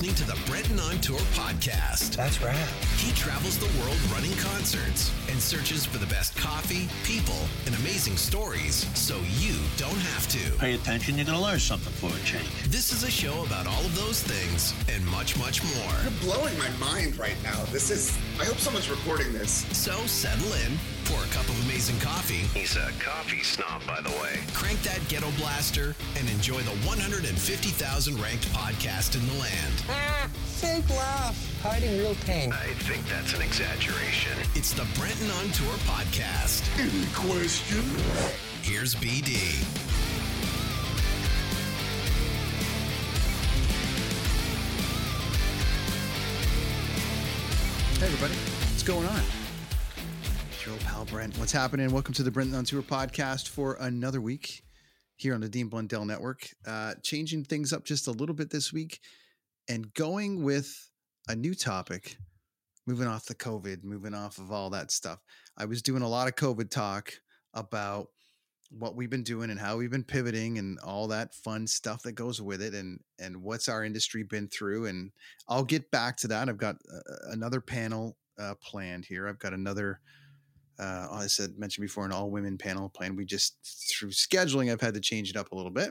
Listening to the Brenton on Tour podcast. That's right. He travels the world running concerts and searches for the best coffee, people, and amazing stories so you don't have to. Pay attention, you're going to learn something for a change. This is a show about all of those things and much, much more. You're blowing my mind right now. This is, I hope someone's recording this. So settle in, pour a cup of amazing coffee. He's a coffee snob, by the way. Crank that ghetto blaster and enjoy the 150,000 ranked podcast in the land. Ah, fake laugh, hiding real pain. I think that's an exaggeration. It's the Brenton on Tour podcast. Any question? Here's BD. Hey everybody, what's going on? It's your old pal Brent. What's happening? Welcome to the Brenton on Tour podcast for another week here on the Dean Blundell Network. Uh, changing things up just a little bit this week and going with a new topic, moving off the COVID, moving off of all that stuff. I was doing a lot of COVID talk about what we've been doing and how we've been pivoting and all that fun stuff that goes with it and and what's our industry been through and I'll get back to that. I've got uh, another panel uh, planned here. I've got another uh, I said mentioned before an all women panel planned. We just through scheduling I've had to change it up a little bit.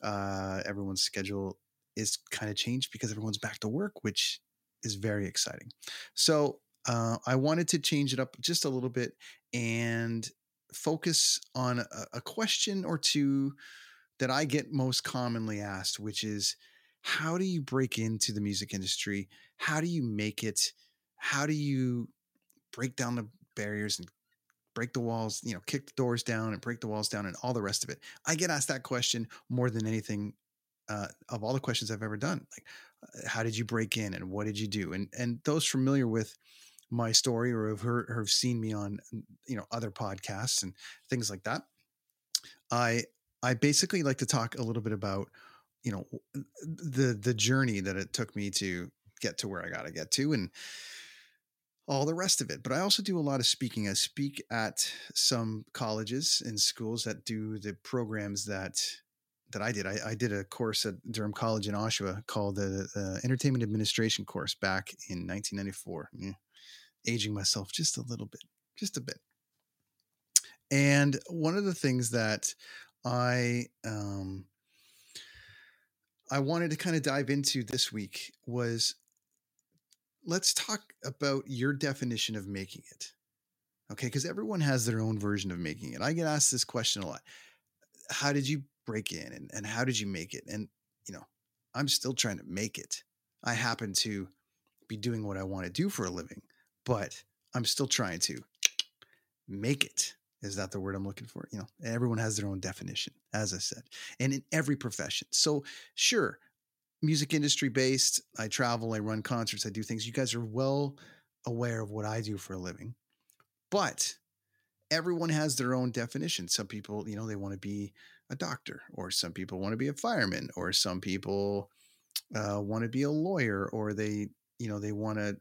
Uh, everyone's schedule is kind of changed because everyone's back to work, which is very exciting. So uh, I wanted to change it up just a little bit and focus on a, a question or two that I get most commonly asked, which is how do you break into the music industry? How do you make it? How do you break down the barriers and break the walls, you know, kick the doors down and break the walls down and all the rest of it? I get asked that question more than anything uh, of all the questions I've ever done. Like, how did you break in and what did you do? And and those familiar with my story or have heard or have seen me on mm, you know other podcasts and things like that i i basically like to talk a little bit about you know the the journey that it took me to get to where i got to get to and all the rest of it but i also do a lot of speaking i speak at some colleges and schools that do the programs that that I did. I, I, did a course at Durham College in Oshawa called the uh, Entertainment Administration course back in 1994. Yeah aging myself just a little bit, just a bit. And one of the things that I um, I wanted to kind of dive into this week was let's talk about your definition of making it. Okay, because everyone has their own version of making it. I get asked this question a lot. How did you break in and, and how did you make it? And you know, I'm still trying to make it. I happen to be doing what I want to do for a living but I'm still trying to make it. Is that the word I'm looking for? You know, everyone has their own definition, as I said, and in every profession. So, sure, music industry based, I travel, I run concerts, I do things. You guys are well aware of what I do for a living, but everyone has their own definition. Some people, you know, they want to be a doctor, or some people want to be a fireman, or some people uh, want to be a lawyer, or they, you know, they want to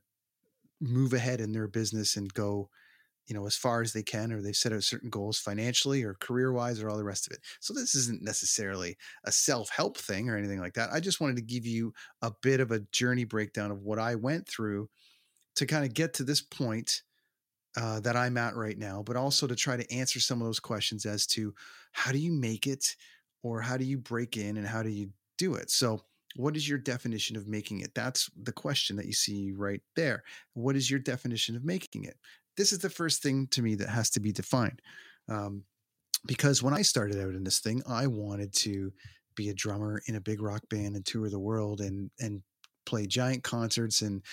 move ahead in their business and go you know as far as they can or they've set out certain goals financially or career wise or all the rest of it. So this isn't necessarily a self-help thing or anything like that. I just wanted to give you a bit of a journey breakdown of what i went through to kind of get to this point uh, that i'm at right now but also to try to answer some of those questions as to how do you make it or how do you break in and how do you do it so what is your definition of making it? That's the question that you see right there. What is your definition of making it? This is the first thing to me that has to be defined. Um, because when I started out in this thing, I wanted to be a drummer in a big rock band and tour the world and and play giant concerts and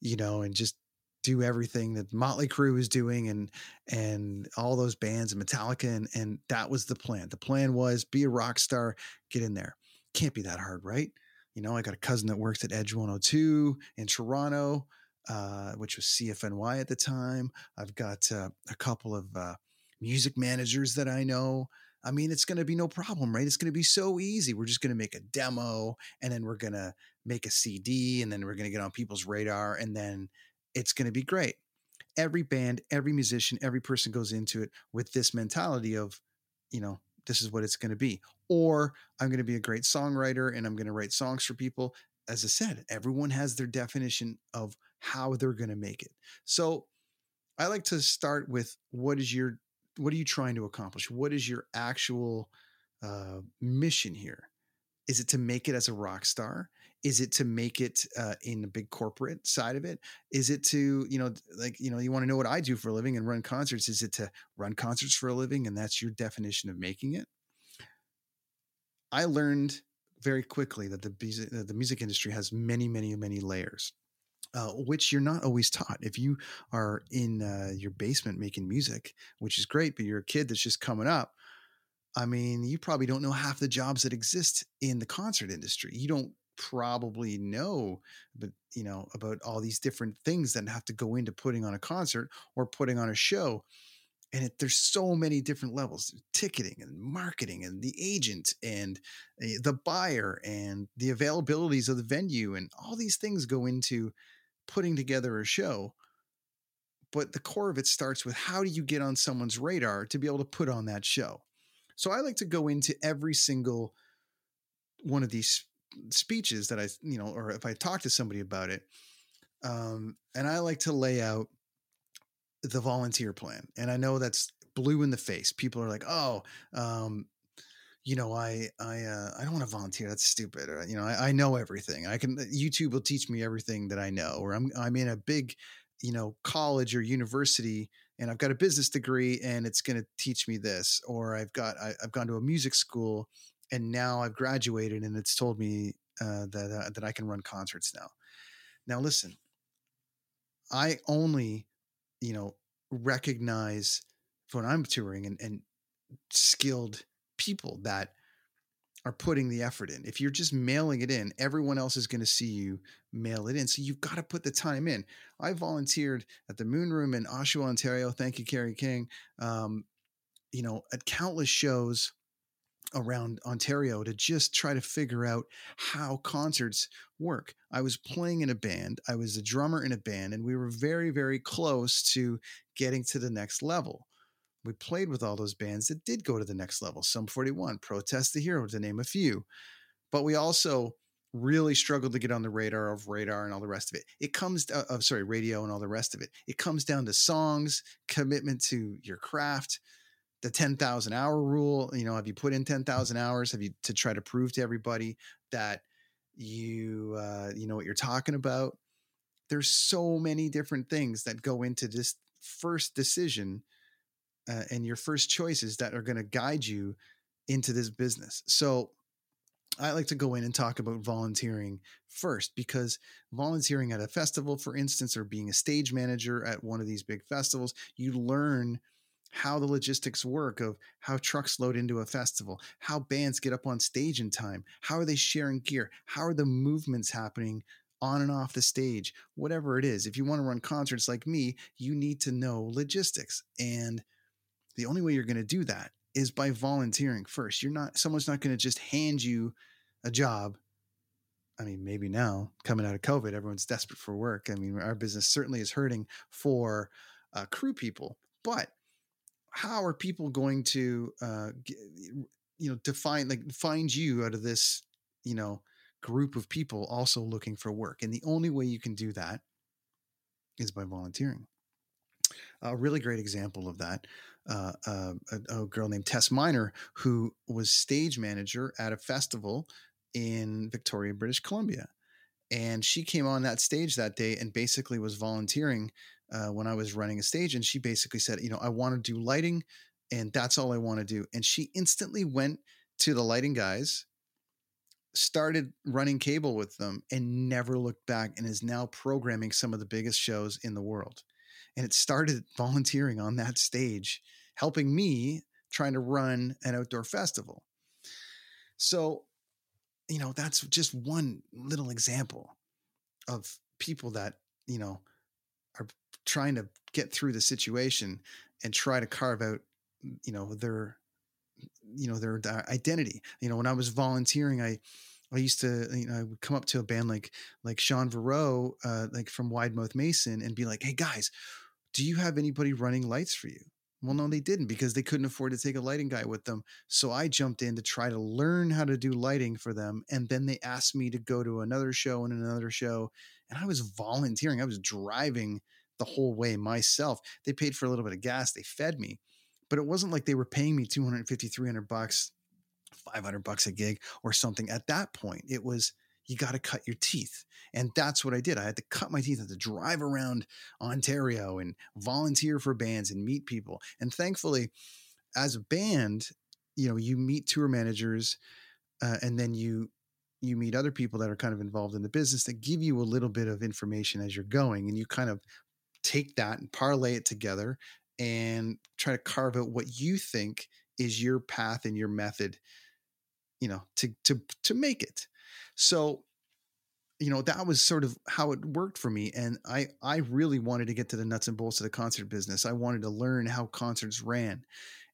you know and just do everything that Motley Crue was doing and and all those bands and Metallica and and that was the plan. The plan was be a rock star, get in there. Can't be that hard, right? You know, I got a cousin that works at Edge 102 in Toronto, uh, which was CFNY at the time. I've got uh, a couple of uh, music managers that I know. I mean, it's going to be no problem, right? It's going to be so easy. We're just going to make a demo and then we're going to make a CD and then we're going to get on people's radar and then it's going to be great. Every band, every musician, every person goes into it with this mentality of, you know, this is what it's going to be. Or I'm going to be a great songwriter and I'm going to write songs for people. As I said, everyone has their definition of how they're going to make it. So I like to start with what is your what are you trying to accomplish? What is your actual uh, mission here? Is it to make it as a rock star? Is it to make it uh, in the big corporate side of it? Is it to, you know, like, you know, you want to know what I do for a living and run concerts? Is it to run concerts for a living? And that's your definition of making it? I learned very quickly that the music, the music industry has many, many, many layers. Uh, which you're not always taught. If you are in uh, your basement making music, which is great, but you're a kid that's just coming up, I mean, you probably don't know half the jobs that exist in the concert industry. You don't probably know but you know about all these different things that have to go into putting on a concert or putting on a show and it, there's so many different levels ticketing and marketing and the agent and uh, the buyer and the availabilities of the venue and all these things go into putting together a show but the core of it starts with how do you get on someone's radar to be able to put on that show? So I like to go into every single one of these speeches that I, you know, or if I talk to somebody about it, um, and I like to lay out the volunteer plan. And I know that's blue in the face. People are like, oh, um, you know, I I uh, I don't want to volunteer. That's stupid. Or, you know, I, I know everything. I can YouTube will teach me everything that I know. Or I'm I'm in a big, you know, college or university and I've got a business degree and it's going to teach me this, or I've got I, have gone to a music school and now I've graduated and it's told me uh, that uh, that I can run concerts now. Now listen, I only you know recognize when I'm touring and, and skilled people that are putting the effort in. If you're just mailing it in, everyone else is going to see you mail it in. So you've got to put the time in. I volunteered at the Moon Room in Oshawa, Ontario. Thank you, Carrie King. Um, you know, at countless shows around Ontario to just try to figure out how concerts work. I was playing in a band, I was a drummer in a band, and we were very, very close to getting to the next level we played with all those bands that did go to the next level. Sum 41, Protest the Hero, to name a few. But we also really struggled to get on the radar of radar and all the rest of it. It comes uh, of sorry, radio and all the rest of it. It comes down to songs, commitment to your craft, the 10,000 hour rule, you know, have you put in 10,000 hours have you to try to prove to everybody that you uh, you know what you're talking about? There's so many different things that go into this first decision uh, and your first choices that are going to guide you into this business. So I like to go in and talk about volunteering first because volunteering at a festival, for instance, or being a stage manager at one of these big festivals, you learn how the logistics work of how trucks load into a festival, how bands get up on stage in time, how are they sharing gear, how are the movements happening on and off the stage, whatever it is. If you want to run concerts like me, you need to know logistics. And the only way you're going to do that is by volunteering first. You're not, someone's not going to just hand you a job. I mean, maybe now coming out of COVID, everyone's desperate for work. I mean, our business certainly is hurting for uh, crew people, but how are people going to, uh, you know, define, like find you out of this, you know, group of people also looking for work? And the only way you can do that is by volunteering. A really great example of that uh, uh, a, a, girl named Tess Miner, who was stage manager at a festival in Victoria, British Columbia. And she came on that stage that day and basically was volunteering uh, when I was running a stage. And she basically said, You know, I want to do lighting and that's all I want to do. And she instantly went to the lighting guys, started running cable with them and never looked back and is now programming some of the biggest shows in the world. And it started volunteering on that stage, helping me trying to run an outdoor festival. So, you know, that's just one little example of people that, you know, trying to get through the situation and try to carve out, you know, their you know their identity you know when i was volunteering i I used to, you know, I would come up to a band like like Shaun Verreault, uh, like from Wide Mouth Mason, and be like, "Hey guys, do you have anybody running lights for you?" Well, no, they didn't because they couldn't afford to take a lighting guy with them. So I jumped in to try to learn how to do lighting for them, and then they asked me to go to another show and another show, and I was volunteering. I was driving the whole way myself. They paid for a little bit of gas. They fed me but it wasn't like they were paying me 250 300 bucks 500 bucks a gig or something at that point it was you got to cut your teeth and that's what i did i had to cut my teeth I had to drive around ontario and volunteer for bands and meet people and thankfully as a band you know you meet tour managers uh, and then you you meet other people that are kind of involved in the business that give you a little bit of information as you're going and you kind of take that and parlay it together and try to carve out what you think is your path and your method you know to to to make it. So you know that was sort of how it worked for me and i i really wanted to get to the nuts and bolts of the concert business. I wanted to learn how concerts ran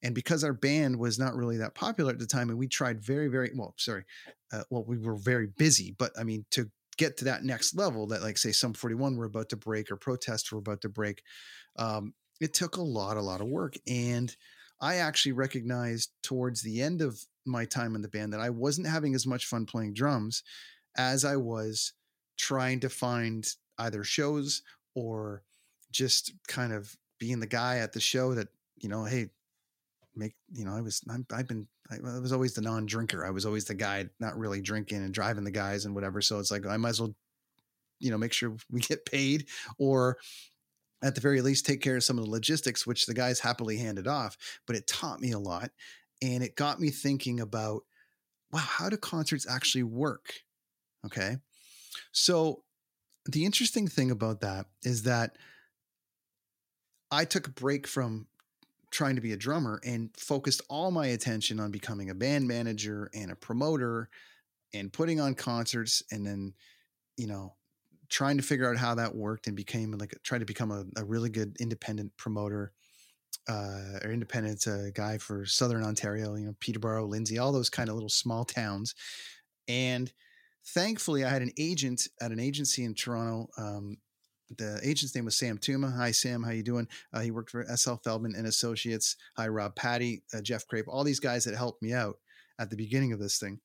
and because our band was not really that popular at the time and we tried very very well sorry uh, well we were very busy but i mean to get to that next level that like say Sum 41 were about to break or protest were about to break um, it took a lot, a lot of work. And I actually recognized towards the end of my time in the band that I wasn't having as much fun playing drums as I was trying to find either shows or just kind of being the guy at the show that, you know, hey, make, you know, I was, i have been, I was always the non drinker. I was always the guy not really drinking and driving the guys and whatever. So it's like, I might as well, you know, make sure we get paid or at the very least take care of some of the logistics which the guys happily handed off but it taught me a lot and it got me thinking about wow how do concerts actually work okay so the interesting thing about that is that i took a break from trying to be a drummer and focused all my attention on becoming a band manager and a promoter and putting on concerts and then you know trying to figure out how that worked and became like tried to become a, a really good independent promoter uh, or independent uh, guy for Southern Ontario, you know, Peterborough, Lindsay, all those kind of little small towns. And thankfully, I had an agent at an agency in Toronto. Um, the agent's name was Sam Tuma. Hi, Sam. How you doing? Uh, he worked for SL Feldman and Associates. Hi, Rob Patty, uh, Jeff Crape, all these guys that helped me out at the beginning of this thing.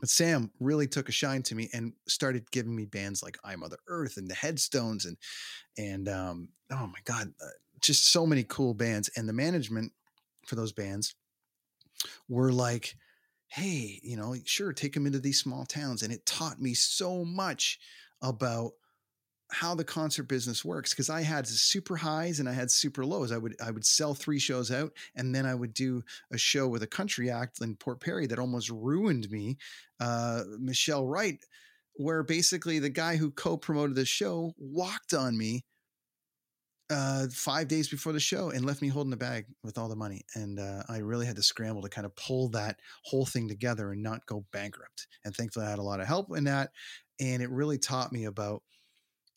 But Sam really took a shine to me and started giving me bands like I Mother Earth and the Headstones and and um, oh my god, uh, just so many cool bands. And the management for those bands were like, "Hey, you know, sure, take them into these small towns." And it taught me so much about how the concert business works because I had super highs and I had super lows. I would I would sell three shows out and then I would do a show with a country act in Port Perry that almost ruined me. Uh, Michelle Wright, where basically the guy who co-promoted the show walked on me uh, five days before the show and left me holding the bag with all the money. And uh, I really had to scramble to kind of pull that whole thing together and not go bankrupt. And thankfully, I had a lot of help in that. And it really taught me about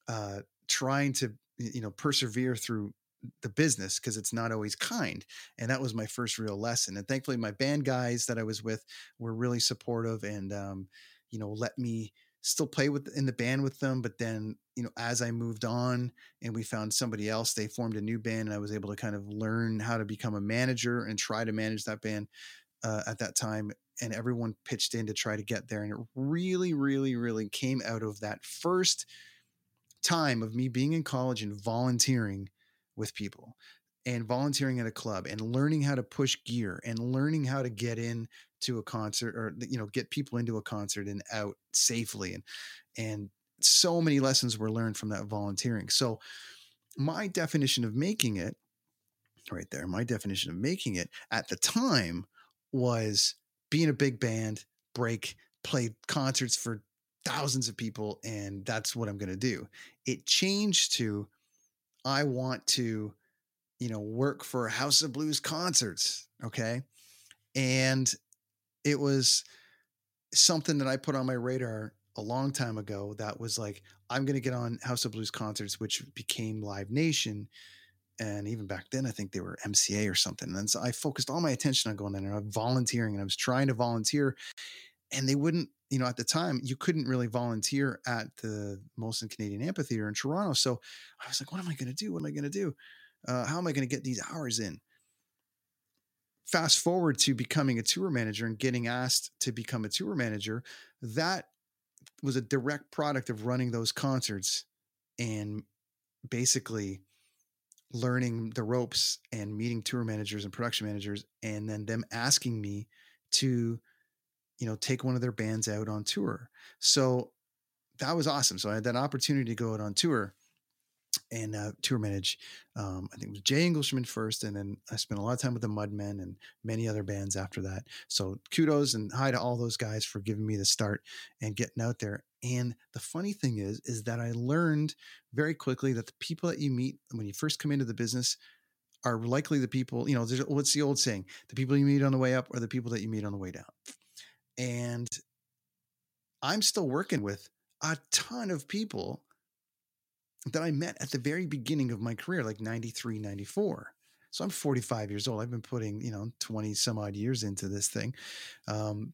uh, trying to you know persevere through the business because it's not always kind and that was my first real lesson and thankfully my band guys that i was with were really supportive and um, you know let me still play with in the band with them but then you know as i moved on and we found somebody else they formed a new band and i was able to kind of learn how to become a manager and try to manage that band uh, at that time and everyone pitched in to try to get there and it really really really came out of that first time of me being in college and volunteering with people and volunteering at a club and learning how to push gear and learning how to get in to a concert or you know get people into a concert and out safely and and so many lessons were learned from that volunteering. So my definition of making it right there my definition of making it at the time was being a big band break play concerts for thousands of people and that's what I'm going to do. It changed to I want to you know work for House of Blues concerts, okay? And it was something that I put on my radar a long time ago that was like I'm going to get on House of Blues concerts which became Live Nation and even back then I think they were MCA or something. And so I focused all my attention on going there and volunteering and I was trying to volunteer and they wouldn't you know, at the time, you couldn't really volunteer at the Molson Canadian Amphitheater in Toronto. So I was like, what am I going to do? What am I going to do? Uh, how am I going to get these hours in? Fast forward to becoming a tour manager and getting asked to become a tour manager. That was a direct product of running those concerts and basically learning the ropes and meeting tour managers and production managers, and then them asking me to you know, take one of their bands out on tour. So that was awesome. So I had that opportunity to go out on tour and uh, tour manage. Um, I think it was Jay Engelschman first, and then I spent a lot of time with the Mudmen and many other bands after that. So kudos and hi to all those guys for giving me the start and getting out there. And the funny thing is, is that I learned very quickly that the people that you meet when you first come into the business are likely the people. You know, what's the old saying? The people you meet on the way up are the people that you meet on the way down. And I'm still working with a ton of people that I met at the very beginning of my career, like 93, 94. So I'm 45 years old. I've been putting, you know, 20 some odd years into this thing. Um,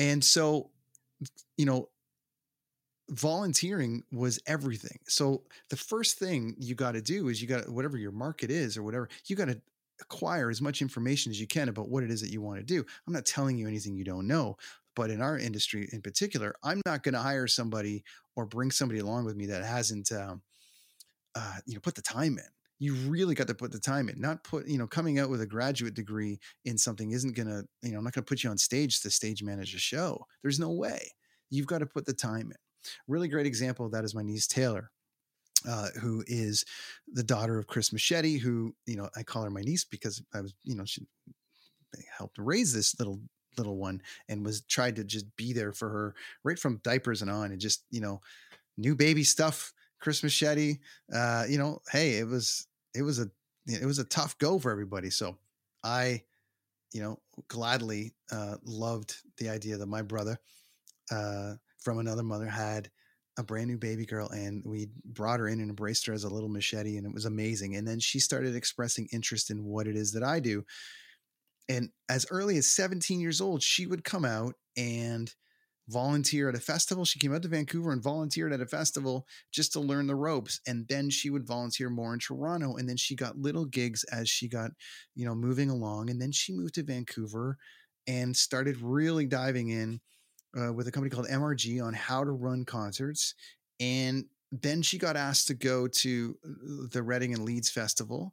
And so, you know, volunteering was everything. So the first thing you got to do is you got whatever your market is or whatever, you got to acquire as much information as you can about what it is that you want to do. I'm not telling you anything you don't know, but in our industry in particular, I'm not going to hire somebody or bring somebody along with me that hasn't, um, uh, you know, put the time in you really got to put the time in not put you know coming out with a graduate degree in something isn't gonna you know i'm not gonna put you on stage to stage manage a show there's no way you've got to put the time in really great example of that is my niece taylor uh, who is the daughter of chris machete who you know i call her my niece because i was you know she helped raise this little little one and was tried to just be there for her right from diapers and on and just you know new baby stuff Chris Machete. Uh, you know, hey, it was it was a it was a tough go for everybody. So I, you know, gladly uh, loved the idea that my brother uh, from another mother had a brand new baby girl and we brought her in and embraced her as a little machete and it was amazing and then she started expressing interest in what it is that i do and as early as 17 years old she would come out and volunteer at a festival. She came out to Vancouver and volunteered at a festival just to learn the ropes. And then she would volunteer more in Toronto. And then she got little gigs as she got, you know, moving along. And then she moved to Vancouver and started really diving in uh, with a company called MRG on how to run concerts. And then she got asked to go to uh, the Reading and Leeds Festival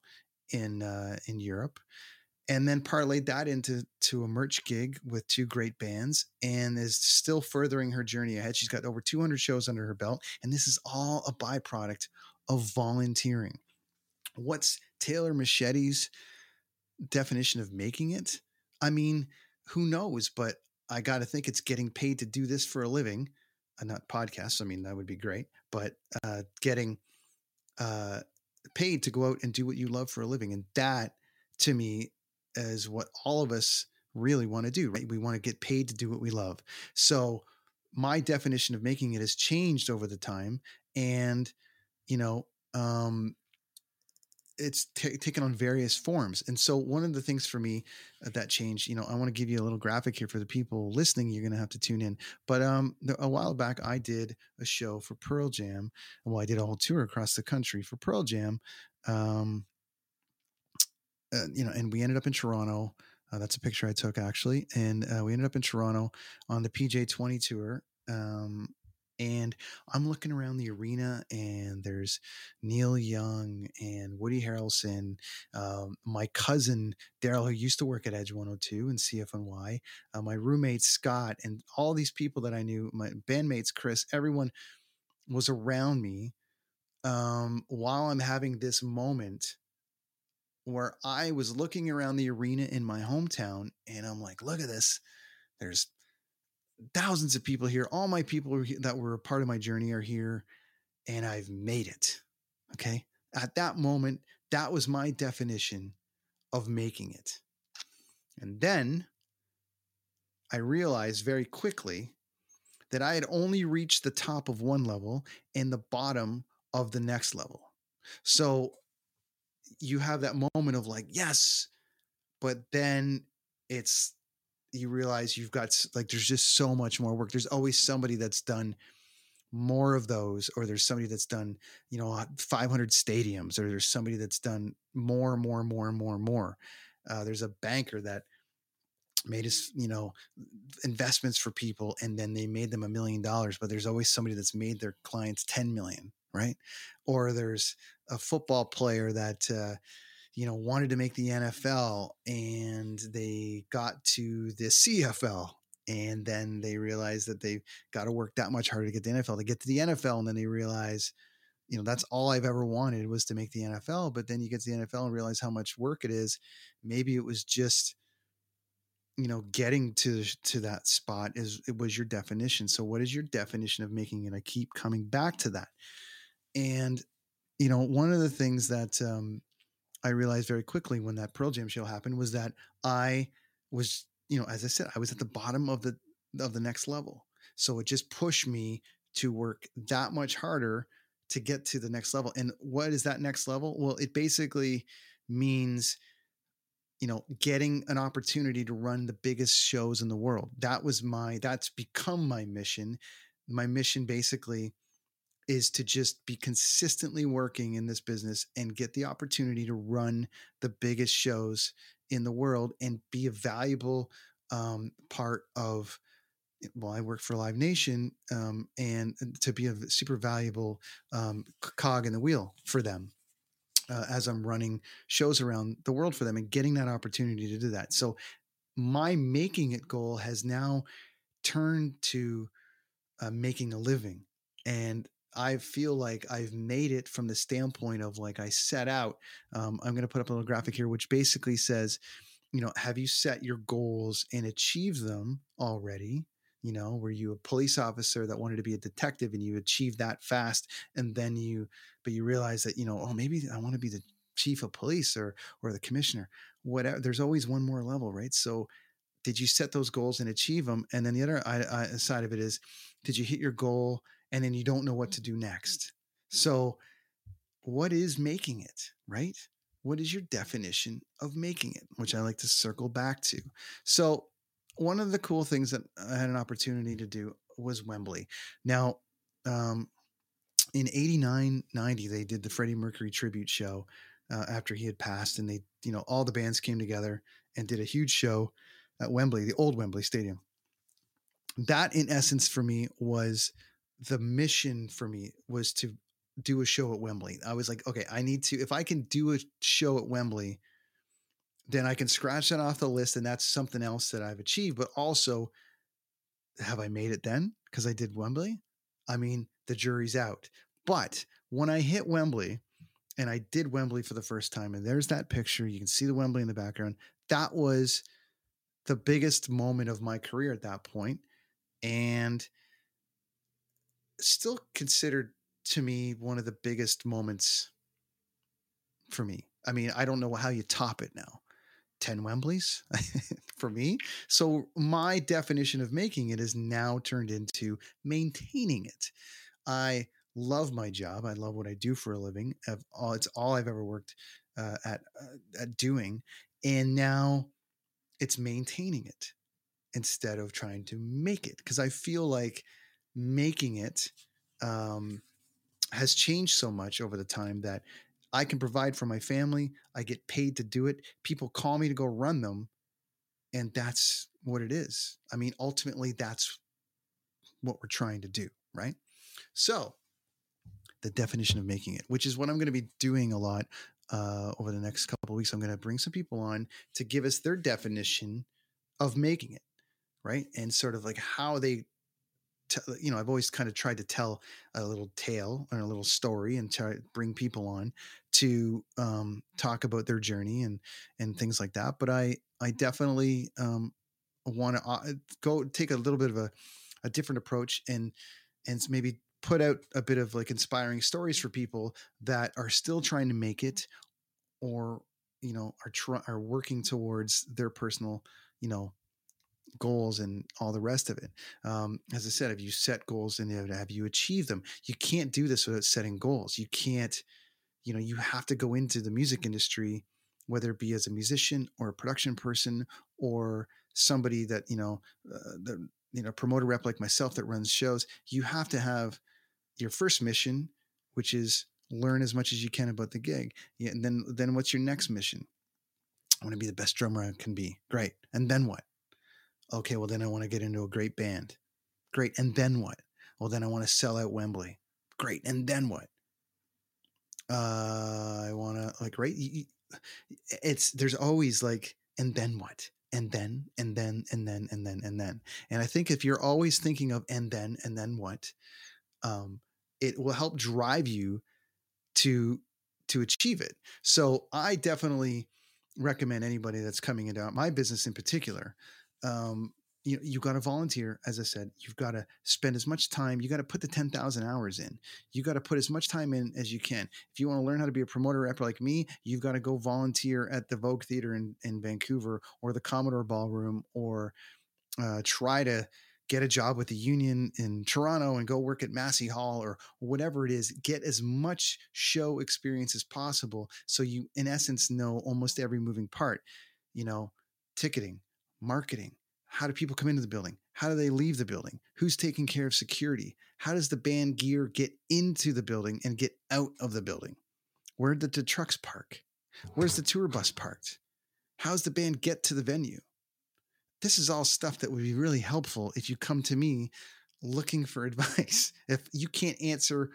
in uh, in Europe and then parlayed that into to a merch gig with two great bands and is still furthering her journey ahead. She's got over 200 shows under her belt and this is all a byproduct of volunteering. What's taylor machete's definition of making it? I mean who knows but i got to think it's getting paid to do this for a living uh, not podcasts i mean that would be great but uh, getting uh, paid to go out and do what you love for a living and that to me as what all of us really want to do, right? We want to get paid to do what we love. So my definition of making it has changed over the time. And, you know, um, it's t- taken on various forms. And so one of the things for me uh, that changed, you know, I want to give you a little graphic here for the people listening. You're going to have to tune in. But um, a while back, I did a show for Pearl Jam. Well, I did a whole tour across the country for Pearl Jam. Um, uh, you know, and we ended up in Toronto Uh, that's a picture I took actually, and uh, we ended up in Toronto on the PJ Twenty tour. Um, and I'm looking around the arena, and there's Neil Young and Woody Harrelson, um, my cousin Daryl, who used to work at Edge 102 and CFNY, uh, my roommate Scott, and all these people that I knew, my bandmates Chris, everyone was around me um, while I'm having this moment where I was looking around the arena in my hometown, and I'm like, look at this. There's thousands of people here. All my people that were a part of my journey are here, and I've made it. Okay. At that moment, that was my definition of making it. And then I realized very quickly that I had only reached the top of one level and the bottom of the next level. So you have that moment of like, yes, but then it's you realize you've got like there's just so much more work. There's always somebody that's done more of those, or there's somebody that's done you know 500 stadiums, or there's somebody that's done more, more, more, more, more. Uh, there's a banker that made his you know investments for people and then they made them a million dollars but there's always somebody that's made their clients 10 million right? Or there's a football player that uh, you know, wanted to make the NFL and they got to the CFL and then they realized that they got to work that much harder to get the NFL to get to the NFL and then they realize you know that's all I've ever wanted was to make the NFL but then you get to the NFL and realize how much work it is. Maybe it was just you know getting to to that spot is it was your definition. So what is your definition of making it? I keep coming back to that and you know one of the things that um I realized very quickly when that Pearl Jam show happened was that I was, you know, as I said, I was at the bottom of the of the next level. So it just pushed me to work that much harder to get to the next level. And what is that next level? Well, it basically means you know getting an opportunity to run the biggest shows in the world that was my that's become my mission my mission basically is to just be consistently working in this business and get the opportunity to run the biggest shows in the world and be a valuable um, part of well i work for live nation um, and, to be a super valuable um, cog in the wheel for them uh, as i'm running shows around the world for them and getting that opportunity to do that. So my making it goal has now turned to uh, making a living and I feel like I've made it from the standpoint of like I set out. Um, I'm going to put up a little graphic here, which basically says, you know, have you set your goals and achieved them already? You know, were you a police officer that wanted to be a detective and you achieved that fast, and then you, but you realize that you know, oh, maybe I want to be the chief of police or or the commissioner. Whatever. There's always one more level, right? So, did you set those goals and achieve them? And then the other side of it is, did you hit your goal? And then you don't know what to do next. So, what is making it, right? What is your definition of making it, which I like to circle back to? So, one of the cool things that I had an opportunity to do was Wembley. Now, um, in 89, 90, they did the Freddie Mercury tribute show uh, after he had passed, and they, you know, all the bands came together and did a huge show at Wembley, the old Wembley Stadium. That, in essence, for me, was the mission for me was to do a show at Wembley. I was like, okay, I need to, if I can do a show at Wembley, then I can scratch that off the list and that's something else that I've achieved. But also, have I made it then? Because I did Wembley? I mean, the jury's out. But when I hit Wembley and I did Wembley for the first time, and there's that picture, you can see the Wembley in the background. That was the biggest moment of my career at that point. And still considered to me one of the biggest moments for me. I mean, I don't know how you top it now. 10 Wembleys for me. So my definition of making it is now turned into maintaining it. I love my job. I love what I do for a living. It's all I've ever worked uh, at uh, at doing, and now it's maintaining it instead of trying to make it because I feel like making it um, has changed so much over the time that I can provide for my family. I get paid to do it. People call me to go run them. and that's what it is. I mean, ultimately, that's what we're trying to do, right? So, the definition of making it, which is what I'm going to be doing a lot uh, over the next couple of weeks. I'm going to bring some people on to give us their definition of making it, right? And sort of like how they, t- you know, I've always kind of tried to tell a little tale or a little story and try to bring people on to um, talk about their journey and and things like that. But I I definitely um, want to uh, go take a little bit of a, a different approach and and maybe put out a bit of like inspiring stories for people that are still trying to make it or you know are try, are working towards their personal you know goals and all the rest of it. Um, as i said have you set goals and have you achieved them? You can't do this without setting goals. You can't you know you have to go into the music industry whether it be as a musician or a production person or somebody that you know uh, the you know promoter rep like myself that runs shows. You have to have your first mission which is learn as much as you can about the gig. Yeah, and then then what's your next mission? I want to be the best drummer i can be. Great. And then what okay well then i want to get into a great band. Great and then what? Well then i want to sell out wembley. Great and then what? Uh i want to like right it's there's always like and then what? And then and then and then and then and then. And i think if you're always thinking of and then and then what um it will help drive you to to achieve it. So i definitely recommend anybody that's coming into my business in particular um you you got to volunteer as i said you've got to spend as much time you got to put the 10,000 hours in. You got to put as much time in as you can. If you want to learn how to be a promoter rep like me you've got to go volunteer at the vogue theater in, in vancouver or the commodore ballroom or uh, try to get a job with the union in toronto and go work at massey hall or whatever it is. Get as much show experience as possible so you in essence know almost every moving part. You know ticketing marketing how do people come into the building? How do they leave the building? Who's taking care of security? How does the band gear get into the building and get out of the building? Where did the trucks park? Where's the tour bus parked? How's the band get to the venue? This is all stuff that would be really helpful if you come to me looking for advice. If you can't answer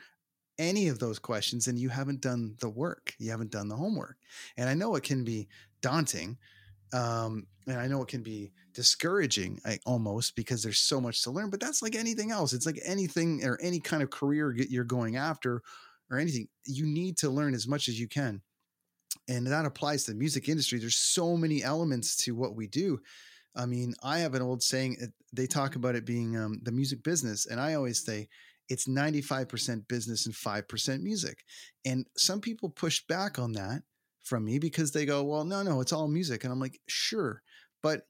any of those questions, then you haven't done the work. You haven't done the homework. And I know it can be daunting um, and I know it can be discouraging I, almost because there's so much to learn, but that's like anything else. It's like anything or any kind of career you're going after or anything. You need to learn as much as you can. And that applies to the music industry. There's so many elements to what we do. I mean, I have an old saying, they talk about it being um, the music business. And I always say, it's 95% business and 5% music. And some people push back on that from me because they go, well, no, no, it's all music. And I'm like, sure. But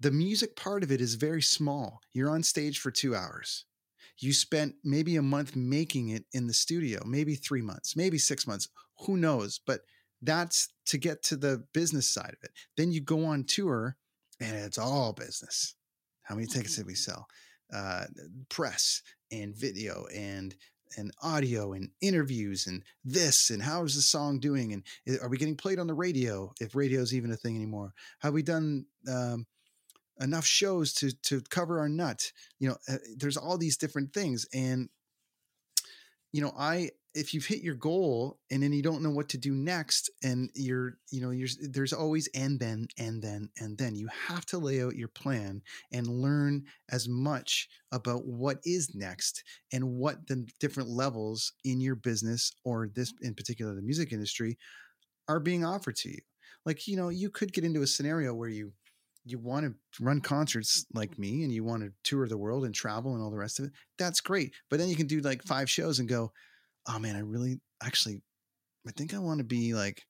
the music part of it is very small. You're on stage for two hours. You spent maybe a month making it in the studio, maybe three months, maybe six months. Who knows? But that's to get to the business side of it. Then you go on tour and it's all business. How many tickets did we sell? Uh, press and video and and audio and interviews and this and how is the song doing and are we getting played on the radio if radio is even a thing anymore? Have we done um, enough shows to to cover our nut? You know uh, there's all these different things and you know i if you've hit your goal and then you don't know what to do next and you're you know you're there's always and then and then and then you have to lay out your plan and learn as much about what is next and what the different levels in your business or this in particular the music industry are being offered to you. Like you know you could get into a scenario where you you want to run concerts like me and you want to tour the world and travel and all the rest of it that's great but then you can do like five shows and go oh man, I really actually, I think I want to be like,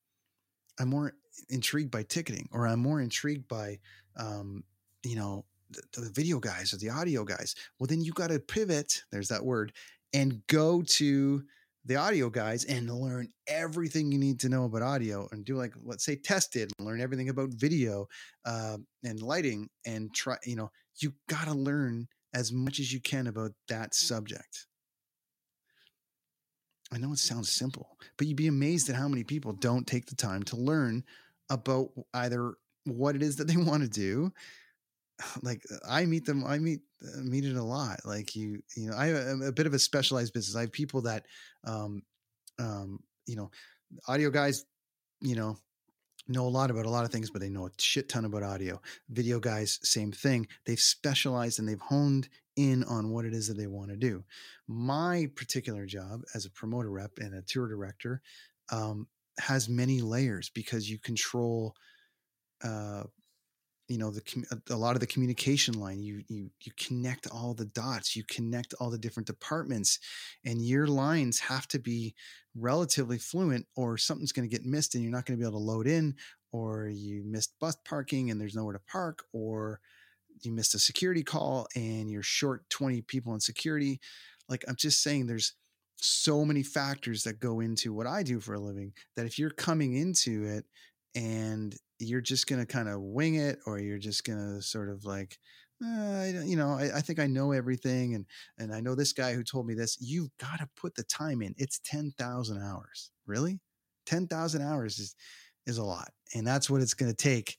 I'm more intrigued by ticketing or I'm more intrigued by, um, you know, the, the video guys or the audio guys. Well, then you got to pivot. There's that word and go to the audio guys and learn everything you need to know about audio and do like let's say tested and learn everything about video uh, and lighting and try you know you got to learn as much as you can about that subject I know it sounds simple, but you'd be amazed at how many people don't take the time to learn about either what it is that they want to do. Like i meet them i meet uh, meet it a lot like you you know i am a bit of a specialized business i have people that um um you know audio guys you know know a lot about a lot of things but they know a shit ton about audio. Video guys same thing. They've specialized and they've honed in on what it is that they want to do. My particular job as a promoter rep and a tour director um, has many layers because you control uh, you know the a lot of the communication line you you you connect all the dots you connect all the different departments and your lines have to be relatively fluent or something's going to get missed and you're not going to be able to load in or you missed bus parking and there's nowhere to park or you missed a security call and you're short 20 people in security. Like i'm just saying there's so many factors that go into what I do for a living that if you're coming into it and you're just going to kind of wing it or you're just going to sort of like uh, you know I, I, think i know everything and and i know this guy who told me this. You've got to put the time in. It's 10000 hours. Really? 10000 hours is is a lot and that's what it's going to take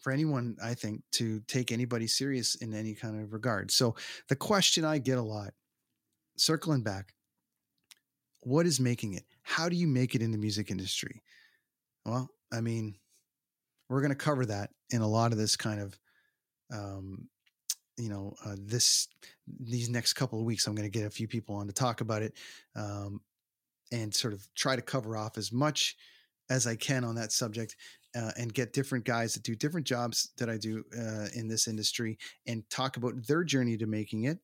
for anyone i think to take anybody serious in any kind of regard. So the question i get a lot circling back what is making it? How do you make it in the music industry? Well i mean we're going to cover that in a lot of this kind of um, you know uh, this these next couple of weeks i'm going to get a few people on to talk about it um, and sort of try to cover off as much as i can on that subject uh, and get different guys that do different jobs that i do uh, in this industry and talk about their journey to making it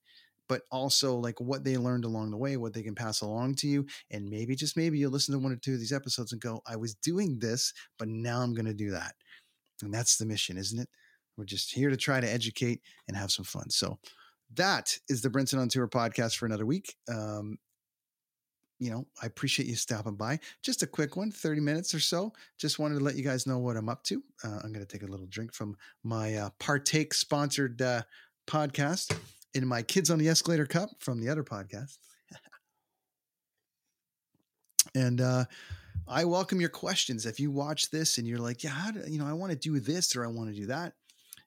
but also like what they learned along the way, what they can pass along to you. And maybe, just maybe, you'll listen to one or two of these episodes and go, I was doing this, but now I'm going to do that. And that's the mission, isn't it? We're just here to try to educate and have some fun. So that is the Brenton on Tour podcast for another week. Um, you know, I appreciate you stopping by. Just a quick one, 30 minutes or so. Just wanted to let you guys know what I'm up to. Uh, I'm going to take a little drink from my uh, Partake sponsored uh, podcast in my Kids on the Escalator cup from the other podcast. and uh, I welcome your questions. If you watch this and you're like, yeah, how do, you know, I want to do this or I want to do that,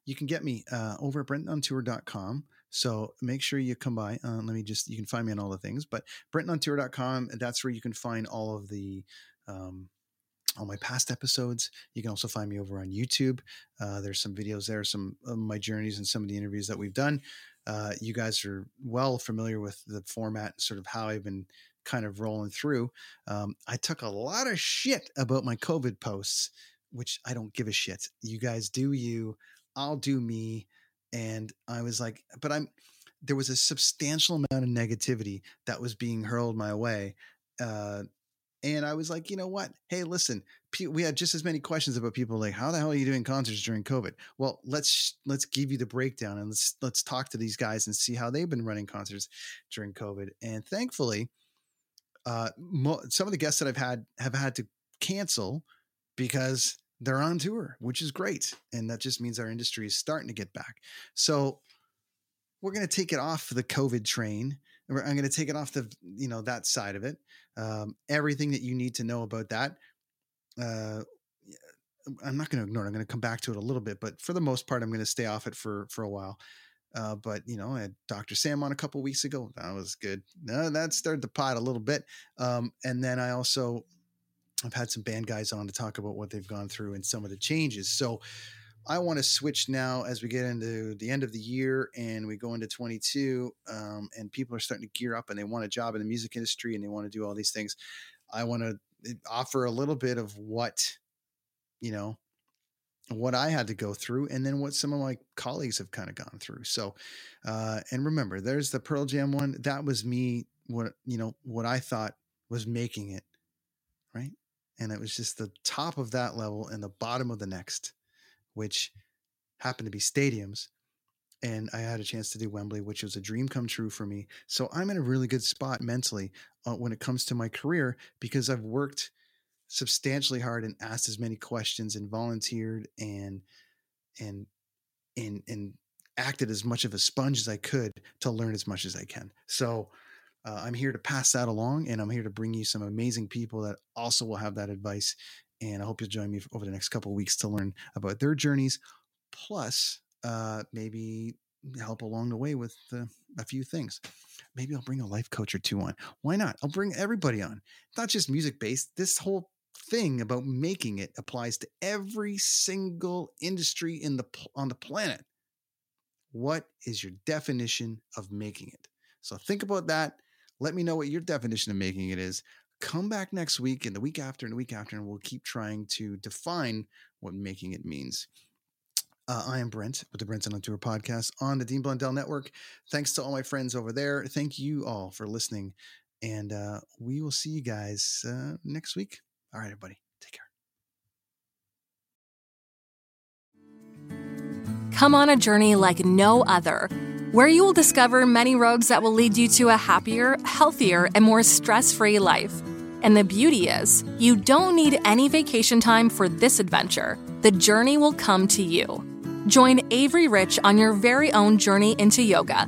you can get me uh, over at brentonontour.com. So make sure you come by. Uh, let me just, you can find me on all the things, but brentonontour.com, that's where you can find all of the, um, all my past episodes. You can also find me over on YouTube. Uh, there's some videos there, some of my journeys and some of the interviews that we've done uh, you guys are well familiar with the format, sort of how I've been kind of rolling through. Um, I took a lot of shit about my COVID posts, which I don't give a shit. You guys do you, I'll do me. And I was like, but I'm, there was a substantial amount of negativity that was being hurled my way. Uh, and I was like, you know what? Hey, listen, we had just as many questions about people like, how the hell are you doing concerts during COVID? Well, let's let's give you the breakdown and let's let's talk to these guys and see how they've been running concerts during COVID. And thankfully, uh, mo- some of the guests that I've had have had to cancel because they're on tour, which is great, and that just means our industry is starting to get back. So we're going to take it off the COVID train I'm going to take it off the, you know, that side of it. Um, everything that you need to know about that. Uh, I'm not going to ignore it. I'm going to come back to it a little bit, but for the most part, I'm going to stay off it for, for a while. Uh, but you know, I had Dr. Sam on a couple weeks ago. That was good. No, that started the pot a little bit. Um, and then I also, I've had some band guys on to talk about what they've gone through and some of the changes. So, I want to switch now as we get into the end of the year and we go into 22 um, and people are starting to gear up and they want a job in the music industry and they want to do all these things. I want to eh, offer a little bit of what, you know, what I had to go through and then what some of my colleagues have kind of gone through. So, uh, and remember, there's the Pearl Jam one. That was me, what, you know, what I thought was making it. Right. And it was just the top of that level and the bottom of the next which happened to be stadiums. And I had a chance to do Wembley, which was a dream come true for me. So I'm in a really good spot mentally uh, when it comes to my career because I've worked substantially hard and asked as many questions and volunteered and and and and acted as much of a sponge as I could to learn as much as I can. So uh, I'm here to pass that along, and I'm here to bring you some amazing people that also will have that advice And I hope you'll join me over the next couple weeks to learn about their journeys, plus uh, maybe help along the way with uh, a few things. Maybe I'll bring a life coach or two on. Why not? I'll bring everybody on. Not just music based. This whole thing about making it applies to every single industry in the on the planet. What is your definition of making it? So think about that. Let me know what your definition of making it is. Come back next week and the week after and the week after, and we'll keep trying to define what making it means. Uh, I am Brent with the Brenton on Tour podcast on the Dean Blundell Network. Thanks to all my friends over there. Thank you all for listening. And uh, we will see you guys uh, next week. All right, everybody. Take care. Come on a journey like no other, where you will discover many roads that will lead you to a happier, healthier, and more stress free life. And the beauty is, you don't need any vacation time for this adventure. The journey will come to you. Join Avery Rich on your very own journey into yoga.